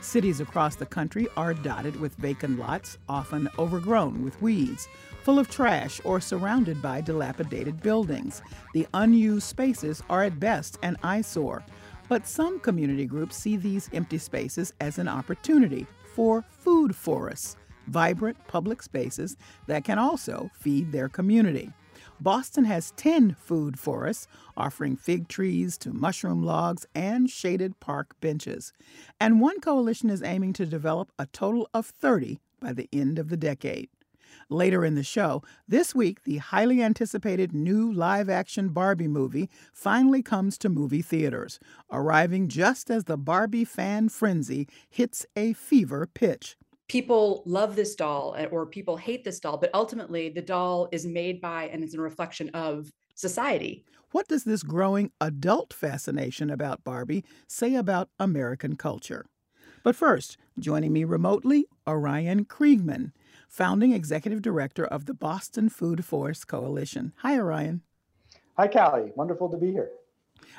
cities across the country are dotted with vacant lots, often overgrown with weeds, full of trash, or surrounded by dilapidated buildings. The unused spaces are at best an eyesore. But some community groups see these empty spaces as an opportunity for food forests, vibrant public spaces that can also feed their community. Boston has 10 food forests, offering fig trees to mushroom logs and shaded park benches. And one coalition is aiming to develop a total of 30 by the end of the decade. Later in the show, this week, the highly anticipated new live action Barbie movie finally comes to movie theaters, arriving just as the Barbie fan frenzy hits a fever pitch people love this doll eh, or people hate this doll, but ultimately the doll is made by and is a reflection of society. What does this growing adult fascination about Barbie say about American culture? But first, joining me remotely, Orion Kriegman, founding executive director of the Boston Food Forest Coalition. Hi, Orion. Hi, Callie. Wonderful to be here.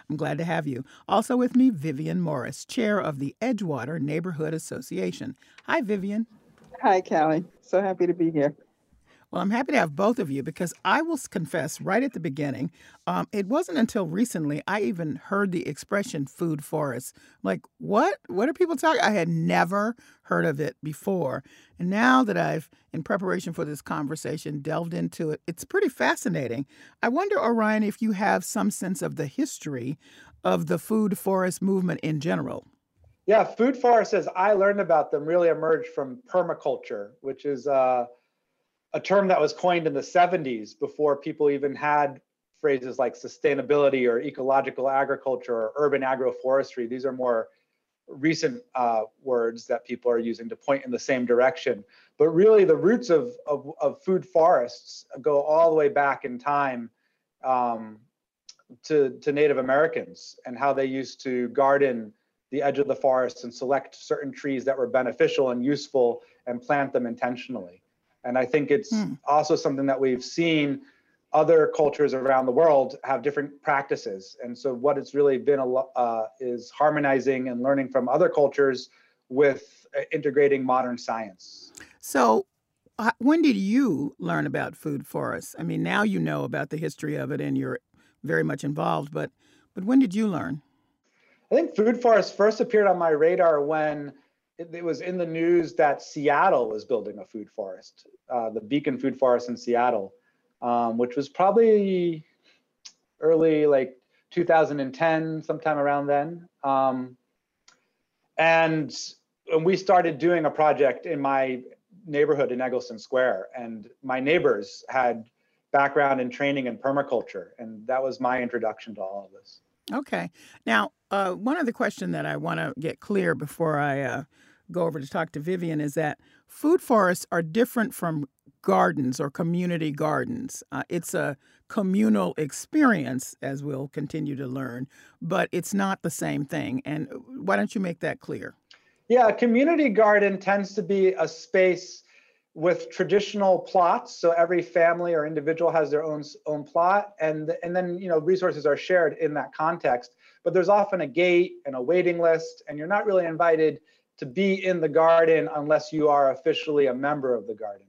I'm glad to have you. Also with me, Vivien Morris, chair of the Edgewater Neighborhood Association. Hi, Vivien. Hi, Callie. So happy to be here. Well, I'm happy to have both of you because I will confess right at the beginning, um, it wasn't until recently I even heard the expression food forest. Like, what? What are people talking? I had never heard of it before. And now that I've, in preparation for this conversation, delved into it, it's pretty fascinating. I wonder, Orion, if you have some sense of the history of the food forest movement in general. Yeah, food forests, as I learned about them, really emerged from permaculture, which is uh, a term that was coined in the 70s before people even had phrases like sustainability or ecological agriculture or urban agroforestry. These are more recent uh, words that people are using to point in the same direction. But really, the roots of, of, of food forests go all the way back in time um, to, to Native Americans and how they used to garden the edge of the forest and select certain trees that were beneficial and useful and plant them intentionally. And I think it's hmm. also something that we've seen other cultures around the world have different practices. And so what it's really been a lot uh, is harmonizing and learning from other cultures with uh, integrating modern science. So uh, when did you learn about food forests? I mean, now you know about the history of it and you're very much involved, but but when did you learn? I think food forests first appeared on my radar when it, it, was in the news that Seattle was building a food forest, uh, the Beacon Food Forest in Seattle, um, which was probably early like 2010, sometime around then. Um, and, and we started doing a project in my neighborhood in Egleston Square, and my neighbors had background in training in permaculture, and that was my introduction to all of this. Okay. Now, uh, one other question that I want to get clear before I uh, go over to talk to Vivien is that food forests are different from gardens or community gardens. Uh, it's a communal experience, as we'll continue to learn, but it's not the same thing. And why don't you make that clear? Yeah, a community garden tends to be a space with traditional plots so every family or individual has their own own plot and and then you know resources are shared in that context but there's often a gate and a waiting list and you're not really invited to be in the garden unless you are officially a member of the garden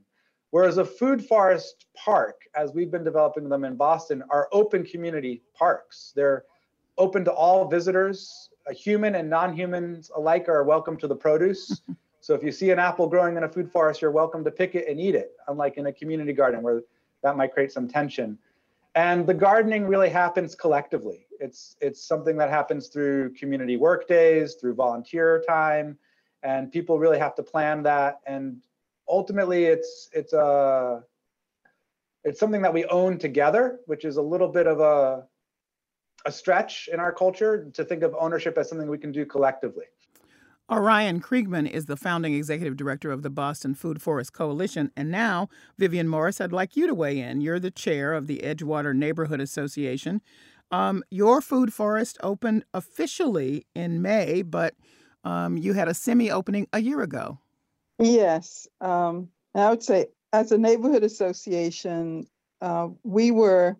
whereas a food forest park as we've been developing them in boston are open community parks they're open to all visitors human and non-humans alike are welcome to the produce So if you see an apple growing in a food forest, you're welcome to pick it and eat it, unlike in a community garden where that might create some tension. And the gardening really happens collectively. It's it's something that happens through community work days, through volunteer time, and people really have to plan that. And ultimately, it's it's a it's something that we own together, which is a little bit of a a stretch in our culture to think of ownership as something we can do collectively. Orion Kriegman is the founding executive director of the Boston Food Forest Coalition. And now, Vivien Morris, I'd like you to weigh in. You're the chair of the Edgewater Neighborhood Association. Um, your food forest opened officially in May, but um, you had a semi opening a year ago. Yes. Um, I would say, as a neighborhood association, uh, we were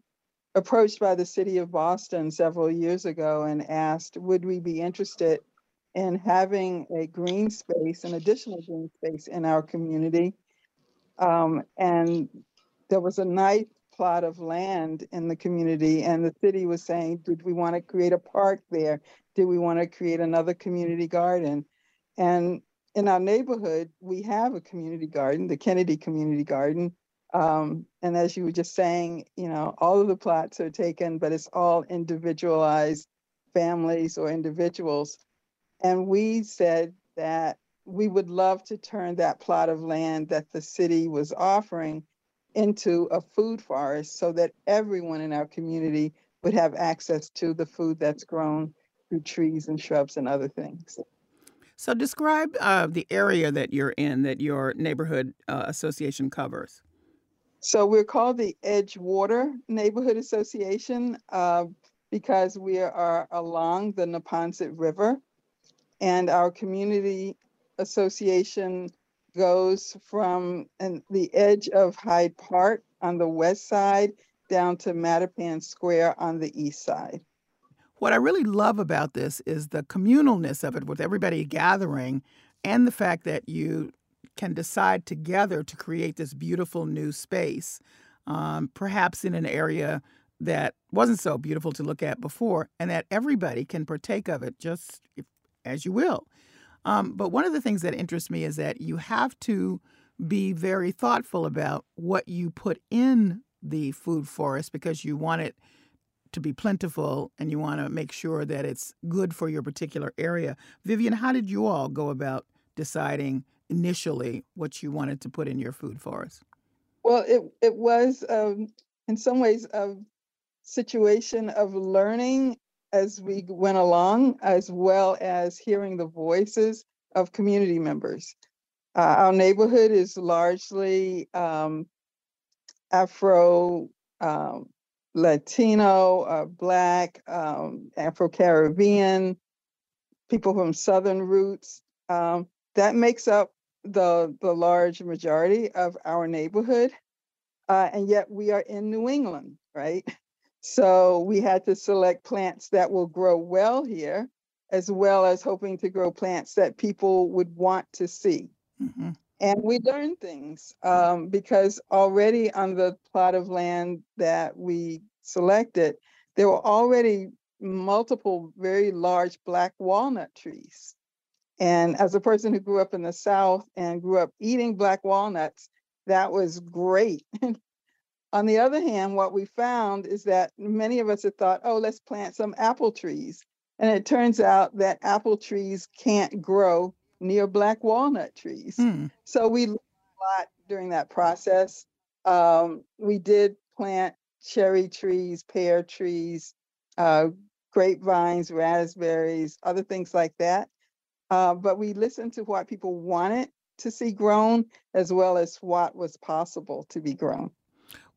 approached by the city of Boston several years ago and asked, would we be interested in having a green space, an additional green space in our community? Um, and there was a nice plot of land in the community, and the city was saying, did we want to create a park there? Did we want to create another community garden? And in our neighborhood, we have a community garden, the Kennedy Community Garden. Um, and as you were just saying, you know, all of the plots are taken, but it's all individualized families or individuals. And we said that we would love to turn that plot of land that the city was offering into a food forest so that everyone in our community would have access to the food that's grown through trees and shrubs and other things. So, describe uh, the area that you're in, that your neighborhood uh, association covers. So, we're called the Edgewater Neighborhood Association uh, because we are along the Neponset River, and our community association goes from an, the edge of Hyde Park on the west side down to Mattapan Square on the east side. What I really love about this is the communalness of it with everybody gathering and the fact that you can decide together to create this beautiful new space, um, perhaps in an area that wasn't so beautiful to look at before, and that everybody can partake of it just if, as you will. Um, but one of the things that interests me is that you have to be very thoughtful about what you put in the food forest because you want it to be plentiful and you want to make sure that it's good for your particular area. Vivien, how did you all go about deciding initially what you wanted to put in your food forest? Well, it it was um, in some ways a situation of learning as we went along, as well as hearing the voices of community members. Uh, our neighborhood is largely um, Afro um, Latino, uh, Black, um, Afro Caribbean, people from Southern roots. Um, that makes up the, the large majority of our neighborhood. Uh, and yet we are in New England, right? So we had to select plants that will grow well here, as well as hoping to grow plants that people would want to see. Mm-hmm. And we learned things um, because already on the plot of land that we selected, there were already multiple very large black walnut trees. And as a person who grew up in the South and grew up eating black walnuts, that was great. On the other hand, what we found is that many of us had thought, oh, let's plant some apple trees. And it turns out that apple trees can't grow near black walnut trees. Hmm. So we learned a lot during that process. Um, we did plant cherry trees, pear trees, uh, grapevines, raspberries, other things like that. Uh, but we listened to what people wanted to see grown as well as what was possible to be grown.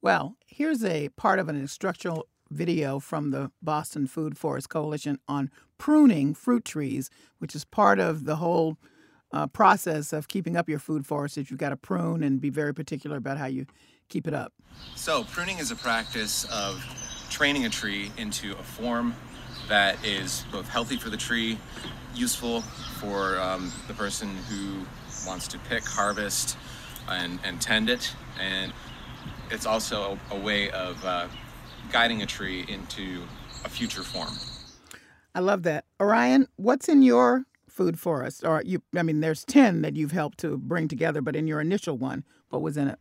Well, here's a part of an instructional video from the Boston Food Forest Coalition on pruning fruit trees, which is part of the whole uh, process of keeping up your food forest. That you've got to prune and be very particular about how you keep it up. So, pruning is a practice of training a tree into a form that is both healthy for the tree, useful for um, the person who wants to pick, harvest, and, and tend it, and it's also a, a way of uh, guiding a tree into a future form. I love that. Orion, what's in your food forest? Or you I mean there's 10 that you've helped to bring together, but in your initial one, what was in it?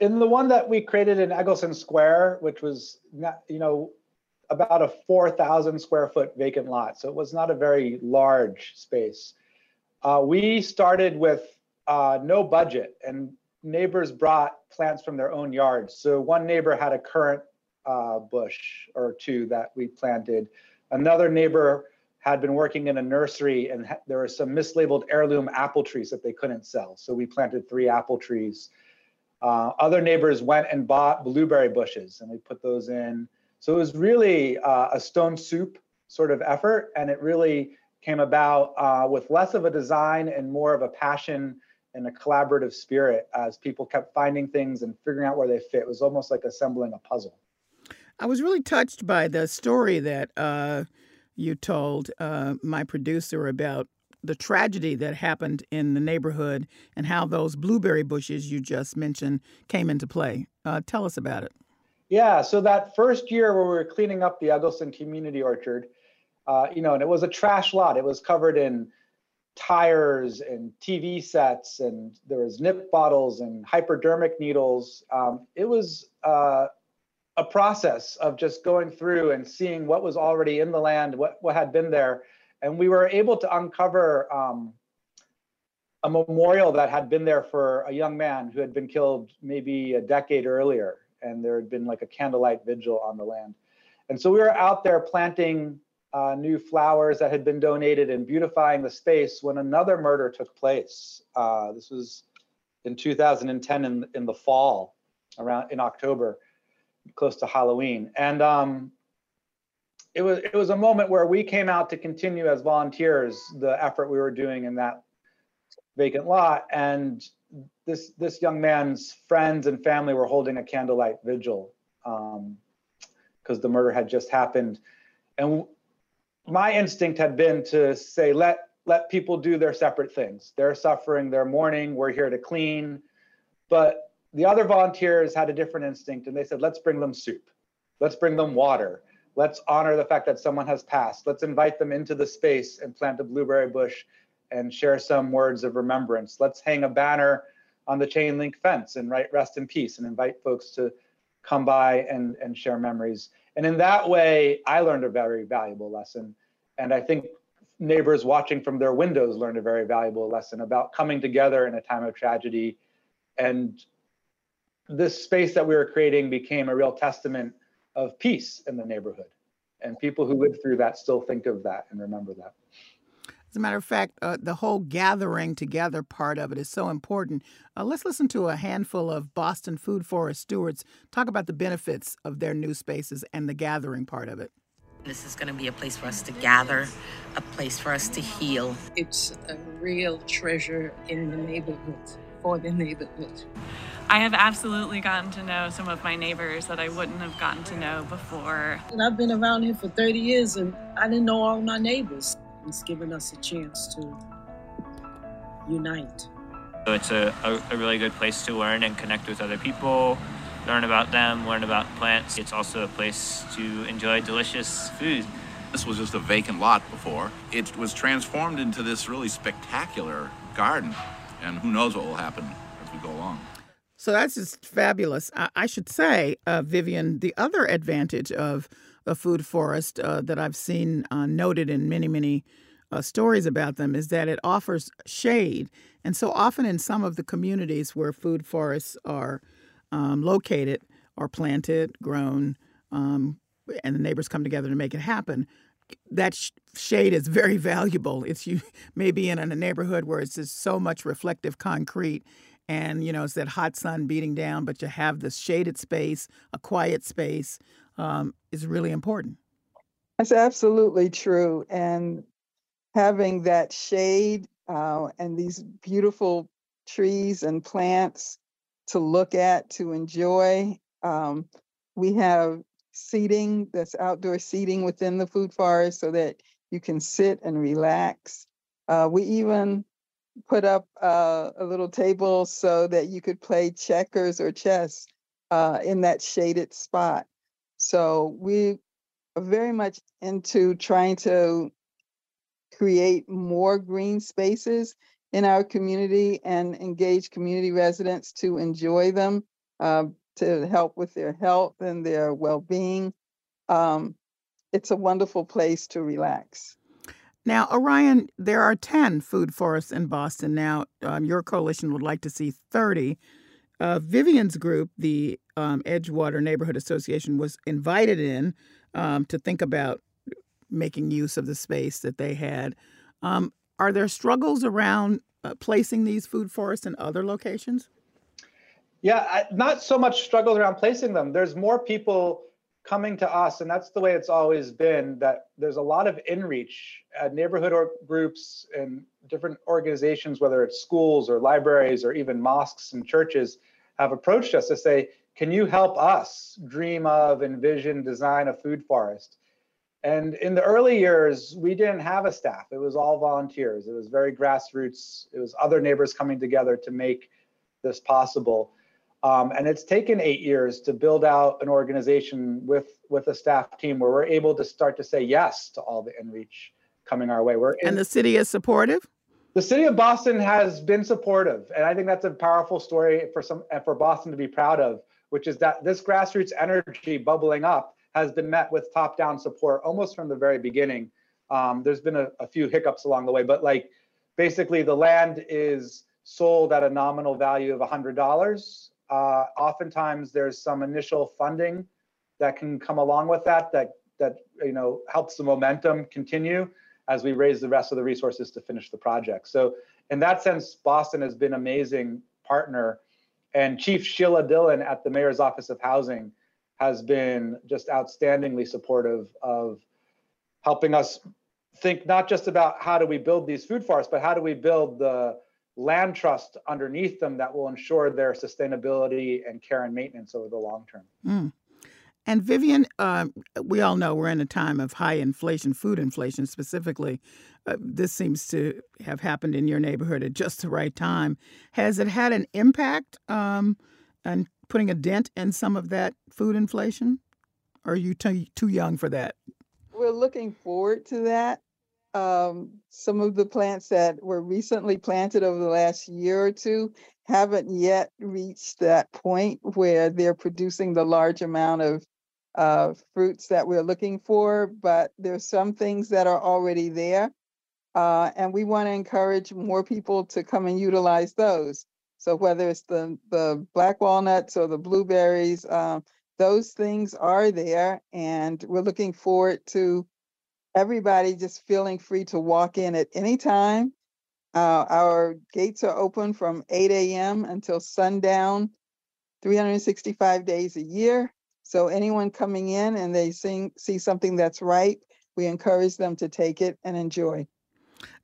In the one that we created in Egleston Square, which was not, you know, about a 4,000 square foot vacant lot. So it was not a very large space. Uh, we started with uh, no budget and neighbors brought plants from their own yards. So one neighbor had a currant uh, bush or two that we planted. Another neighbor had been working in a nursery and there were some mislabeled heirloom apple trees that they couldn't sell. So we planted three apple trees. Uh, other neighbors went and bought blueberry bushes and we put those in. So it was really uh, a stone soup sort of effort. And it really came about uh, with less of a design and more of a passion and a collaborative spirit as people kept finding things and figuring out where they fit. It was almost like assembling a puzzle. I was really touched by the story that uh, you told uh, my producer about the tragedy that happened in the neighborhood and how those blueberry bushes you just mentioned came into play. Uh, tell us about it. Yeah, so that first year where we were cleaning up the Egleston Community Orchard, uh, you know, and it was a trash lot. It was covered in tires and TV sets, and there was nip bottles and hypodermic needles. Um, it was uh, a process of just going through and seeing what was already in the land, what, what had been there. And we were able to uncover um, a memorial that had been there for a young man who had been killed maybe a decade earlier. And there had been like a candlelight vigil on the land. And so we were out there planting uh, new flowers that had been donated and beautifying the space when another murder took place. Uh, this was in 2010 in, in the fall, around in October close to Halloween. And um, it was it was a moment where we came out to continue as volunteers the effort we were doing in that vacant lot. And this this young man's friends and family were holding a candlelight vigil um because um, the murder had just happened. And my instinct had been to say let let people do their separate things. They're suffering, they're mourning. We're here to clean, but the other volunteers had a different instinct and they said, let's bring them soup. Let's bring them water. Let's honor the fact that someone has passed. Let's invite them into the space and plant a blueberry bush and share some words of remembrance. Let's hang a banner on the chain link fence and write rest in peace and invite folks to come by and, and share memories. And in that way, I learned a very valuable lesson. And I think neighbors watching from their windows learned a very valuable lesson about coming together in a time of tragedy and this space that we were creating became a real testament of peace in the neighborhood. And people who lived through that still think of that and remember that. As a matter of fact, uh, the whole gathering together part of it is so important. Uh, let's listen to a handful of Boston Food Forest stewards talk about the benefits of their new spaces and the gathering part of it. This is going to be a place for us to gather, a place for us to heal. It's a real treasure in the neighborhood, for the neighborhood. I have absolutely gotten to know some of my neighbors that I wouldn't have gotten to know before. And I've been around here for 30 years and I didn't know all my neighbors. It's given us a chance to unite. So it's a, a, a really good place to learn and connect with other people, learn about them, learn about plants. It's also a place to enjoy delicious food. This was just a vacant lot before. It was transformed into this really spectacular garden, and who knows what will happen as we go along. So that's just fabulous. I, I should say, uh, Vivien, the other advantage of a food forest uh, that I've seen uh, noted in many, many uh, stories about them is that it offers shade. And so often in some of the communities where food forests are um, located or planted, grown, um, and the neighbors come together to make it happen, that sh- shade is very valuable. It's you maybe in a neighborhood where it's just so much reflective concrete and you know it's that hot sun beating down but you have this shaded space a quiet space um, is really important that's absolutely true and having that shade uh, and these beautiful trees and plants to look at to enjoy um, we have seating that's outdoor seating within the food forest so that you can sit and relax uh, we even put up uh, a little table so that you could play checkers or chess uh, in that shaded spot. So we are very much into trying to create more green spaces in our community and engage community residents to enjoy them, uh, to help with their health and their well-being. Um, it's a wonderful place to relax. Now, Orion, there are 10 food forests in Boston. Now, um, your coalition would like to see 30. Uh, Vivien's group, the um, Edgewater Neighborhood Association, was invited in um, to think about making use of the space that they had. Um, are there struggles around uh, placing these food forests in other locations? Yeah, I, not so much struggles around placing them. There's more people coming to us, and that's the way it's always been. That there's a lot of inreach at neighborhood or groups and different organizations, whether it's schools or libraries or even mosques and churches, have approached us to say, "Can you help us dream of, envision, design a food forest?" And in the early years, we didn't have a staff. It was all volunteers. It was very grassroots. It was other neighbors coming together to make this possible. Um, and it's taken eight years to build out an organization with with a staff team where we're able to start to say yes to all the inreach coming our way. We're in, and the city is supportive. The city of Boston has been supportive, and I think that's a powerful story for some for Boston to be proud of, which is that this grassroots energy bubbling up has been met with top-down support almost from the very beginning. Um, there's been a, a few hiccups along the way, but like basically the land is sold at a nominal value of $100 uh, oftentimes there's some initial funding that can come along with that that that you know helps the momentum continue as we raise the rest of the resources to finish the project. So in that sense, Boston has been an amazing partner, and Chief Sheila Dillon at the Mayor's Office of Housing has been just outstandingly supportive of helping us think not just about how do we build these food forests, but how do we build the land trust underneath them that will ensure their sustainability and care and maintenance over the long term. Mm. And Vivien, uh, we all know we're in a time of high inflation, food inflation specifically. Uh, this seems to have happened in your neighborhood at just the right time. Has it had an impact um, and putting a dent in some of that food inflation? Or are you too, too young for that? We're looking forward to that um, some of the plants that were recently planted over the last year or two haven't yet reached that point where they're producing the large amount of uh, fruits that we're looking for, but there's some things that are already there. Uh, and we want to encourage more people to come and utilize those. So whether it's the, the black walnuts or the blueberries, uh, those things are there. And we're looking forward to everybody just feeling free to walk in at any time. Uh, our gates are open from 8 a.m. until sundown, 365 days a year. So anyone coming in and they sing, see something that's right, we encourage them to take it and enjoy.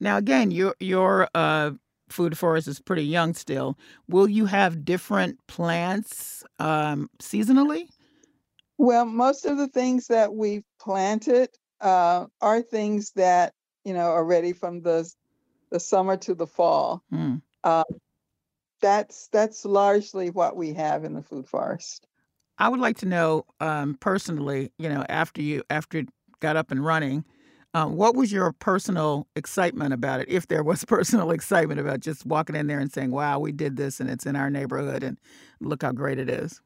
Now, again, your your uh, food forest is pretty young still. Will you have different plants um, seasonally? Well, most of the things that we've planted uh, are things that you know are ready from the the summer to the fall. Mm. Uh, that's that's largely what we have in the food forest. I would like to know um, personally, you know, after you after it got up and running, uh, what was your personal excitement about it? If there was personal excitement about just walking in there and saying, "Wow, we did this, and it's in our neighborhood, and look how great it is."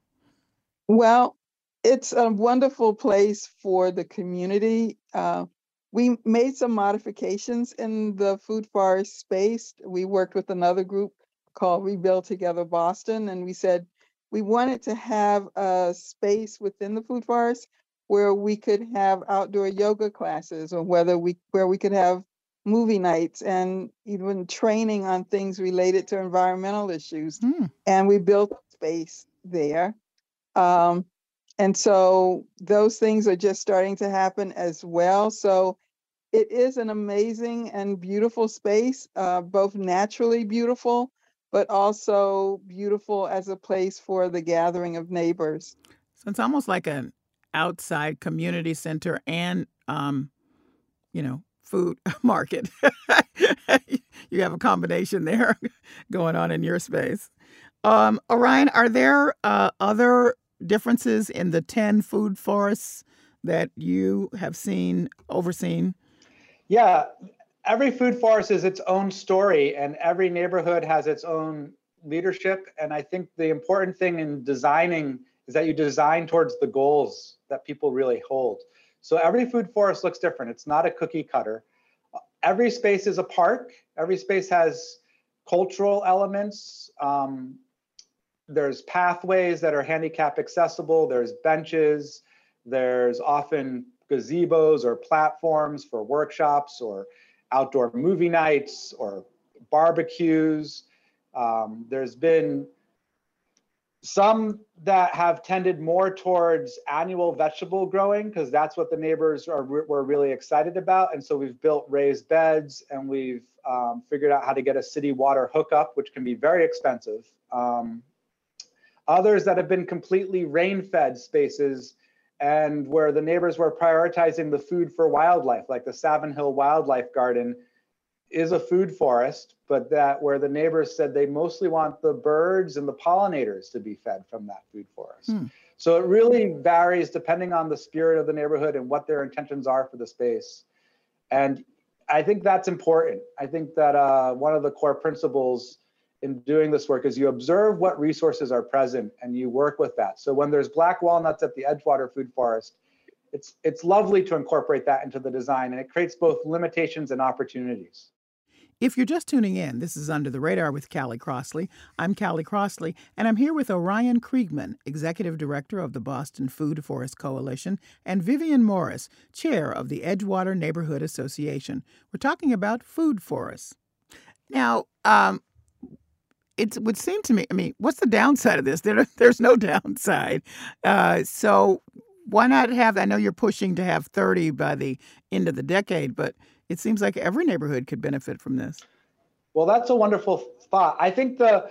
Well, it's a wonderful place for the community. Uh, we made some modifications in the food forest space. We worked with another group called Rebuild Together Boston, and we said we wanted to have a space within the food forest where we could have outdoor yoga classes, or whether we where we could have movie nights and even training on things related to environmental issues. Mm. And we built space there. Um, and so those things are just starting to happen as well. So it is an amazing and beautiful space, uh, both naturally beautiful, but also beautiful as a place for the gathering of neighbors. So it's almost like an outside community center and, um, you know, food market. you have a combination there going on in your space. Um, Orion, are there uh, other differences in the 10 food forests that you have seen, overseen? Yeah, every food forest is its own story, and every neighborhood has its own leadership. And I think the important thing in designing is that you design towards the goals that people really hold. So every food forest looks different. It's not a cookie cutter. Every space is a park. Every space has cultural elements, um, there's pathways that are handicap accessible, there's benches, there's often gazebos or platforms for workshops or outdoor movie nights or barbecues. Um, there's been some that have tended more towards annual vegetable growing because that's what the neighbors are were really excited about. And so we've built raised beds and we've um, figured out how to get a city water hookup, which can be very expensive. Um, others that have been completely rain-fed spaces and where the neighbors were prioritizing the food for wildlife, like the Savin Hill Wildlife Garden is a food forest, but that where the neighbors said they mostly want the birds and the pollinators to be fed from that food forest. Hmm. So it really varies depending on the spirit of the neighborhood and what their intentions are for the space. And I think that's important. I think that uh, one of the core principles in doing this work is you observe what resources are present and you work with that. So when there's black walnuts at the Edgewater Food Forest, it's it's lovely to incorporate that into the design and it creates both limitations and opportunities. If you're just tuning in, this is Under the Radar with Callie Crossley. I'm Callie Crossley, and I'm here with Orion Kriegman, Executive Director of the Boston Food Forest Coalition, and Vivien Morris, Chair of the Edgewater Neighborhood Association. We're talking about food forests. Now, um, it would seem to me, I mean, what's the downside of this? There, there's no downside. Uh, so why not have, I know you're pushing to have 30 by the end of the decade, but it seems like every neighborhood could benefit from this. Well, that's a wonderful thought. I think the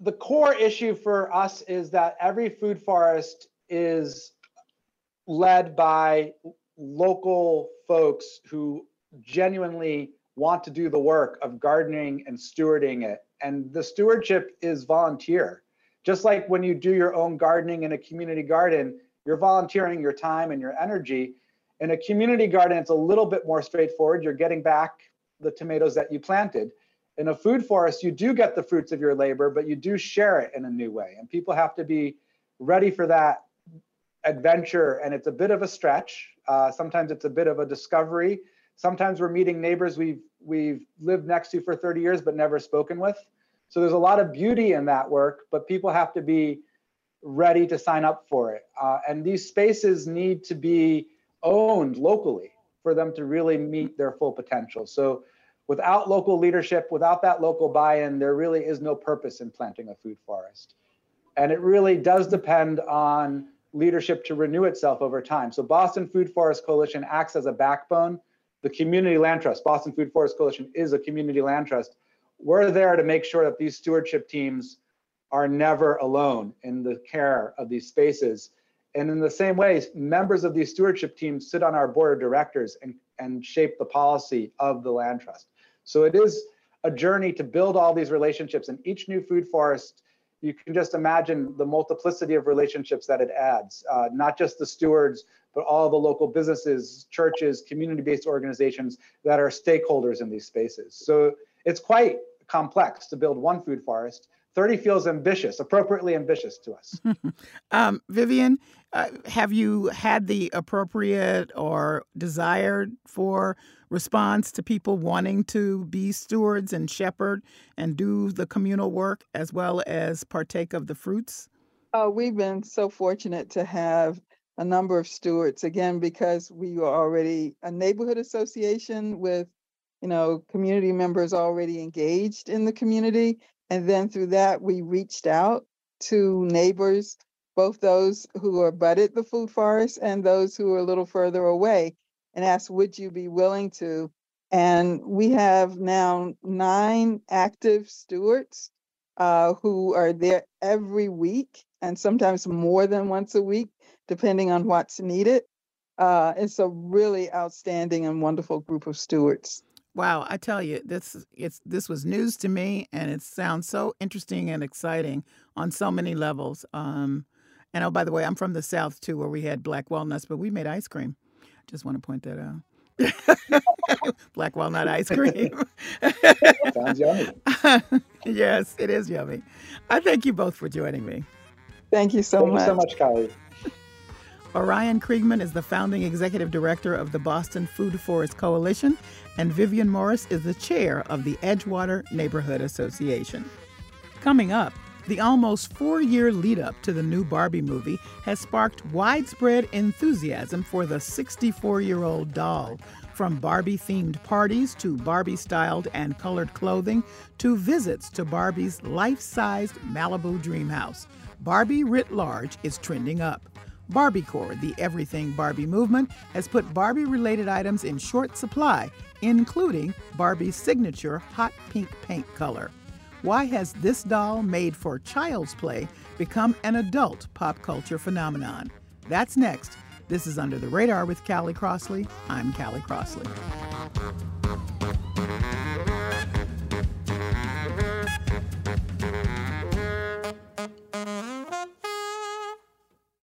the core issue for us is that every food forest is led by local folks who genuinely want to do the work of gardening and stewarding it. And the stewardship is volunteer. Just like when you do your own gardening in a community garden, you're volunteering your time and your energy. In a community garden, it's a little bit more straightforward. You're getting back the tomatoes that you planted. In a food forest, you do get the fruits of your labor, but you do share it in a new way. And people have to be ready for that adventure. And it's a bit of a stretch. Uh, sometimes it's a bit of a discovery. Sometimes we're meeting neighbors we've we've lived next to for 30 years but never spoken with. So there's a lot of beauty in that work, but people have to be ready to sign up for it. Uh, and these spaces need to be owned locally for them to really meet their full potential. So without local leadership, without that local buy-in, there really is no purpose in planting a food forest. And it really does depend on leadership to renew itself over time. So Boston Food Forest Coalition acts as a backbone. The Community Land Trust, Boston Food Forest Coalition is a community land trust. We're there to make sure that these stewardship teams are never alone in the care of these spaces and in the same way, members of these stewardship teams sit on our board of directors and, and shape the policy of the land trust. So it is a journey to build all these relationships. And each new food forest, you can just imagine the multiplicity of relationships that it adds, uh, not just the stewards, but all the local businesses, churches, community-based organizations that are stakeholders in these spaces. So it's quite complex to build one food forest. 30 feels ambitious, appropriately ambitious to us. um, Vivien, uh, have you had the appropriate or desired for response to people wanting to be stewards and shepherd and do the communal work as well as partake of the fruits? Uh, we've been so fortunate to have a number of stewards, again, because we were already a neighborhood association with you know, community members already engaged in the community. And then through that, we reached out to neighbors, both those who are budded the food forest and those who are a little further away, and asked, would you be willing to? And we have now nine active stewards uh, who are there every week and sometimes more than once a week, depending on what's needed. Uh, it's a really outstanding and wonderful group of stewards. Wow, I tell you, this it's this was news to me, and it sounds so interesting and exciting on so many levels. Um, and oh, by the way, I'm from the South too, where we had black walnuts, but we made ice cream. Just want to point that out. black walnut ice cream. Sounds yummy. yes, it is yummy. I thank you both for joining me. Thank you so Thank much. you so much, Kylie. Orion Kriegman is the founding executive director of the Boston Food Forest Coalition, and Vivien Morris is the chair of the Edgewater Neighborhood Association. Coming up, The almost four year lead up to the new Barbie movie has sparked widespread enthusiasm for the 64 year old doll. From Barbie themed parties to Barbie styled and colored clothing to visits to Barbie's life sized Malibu dream house, Barbie writ large is trending up. BarbieCore, the Everything Barbie movement, has put Barbie related items in short supply, including Barbie's signature hot pink paint color. Why has this doll made for child's play become an adult pop culture phenomenon? That's next. This is Under the Radar with Callie Crossley. I'm Callie Crossley.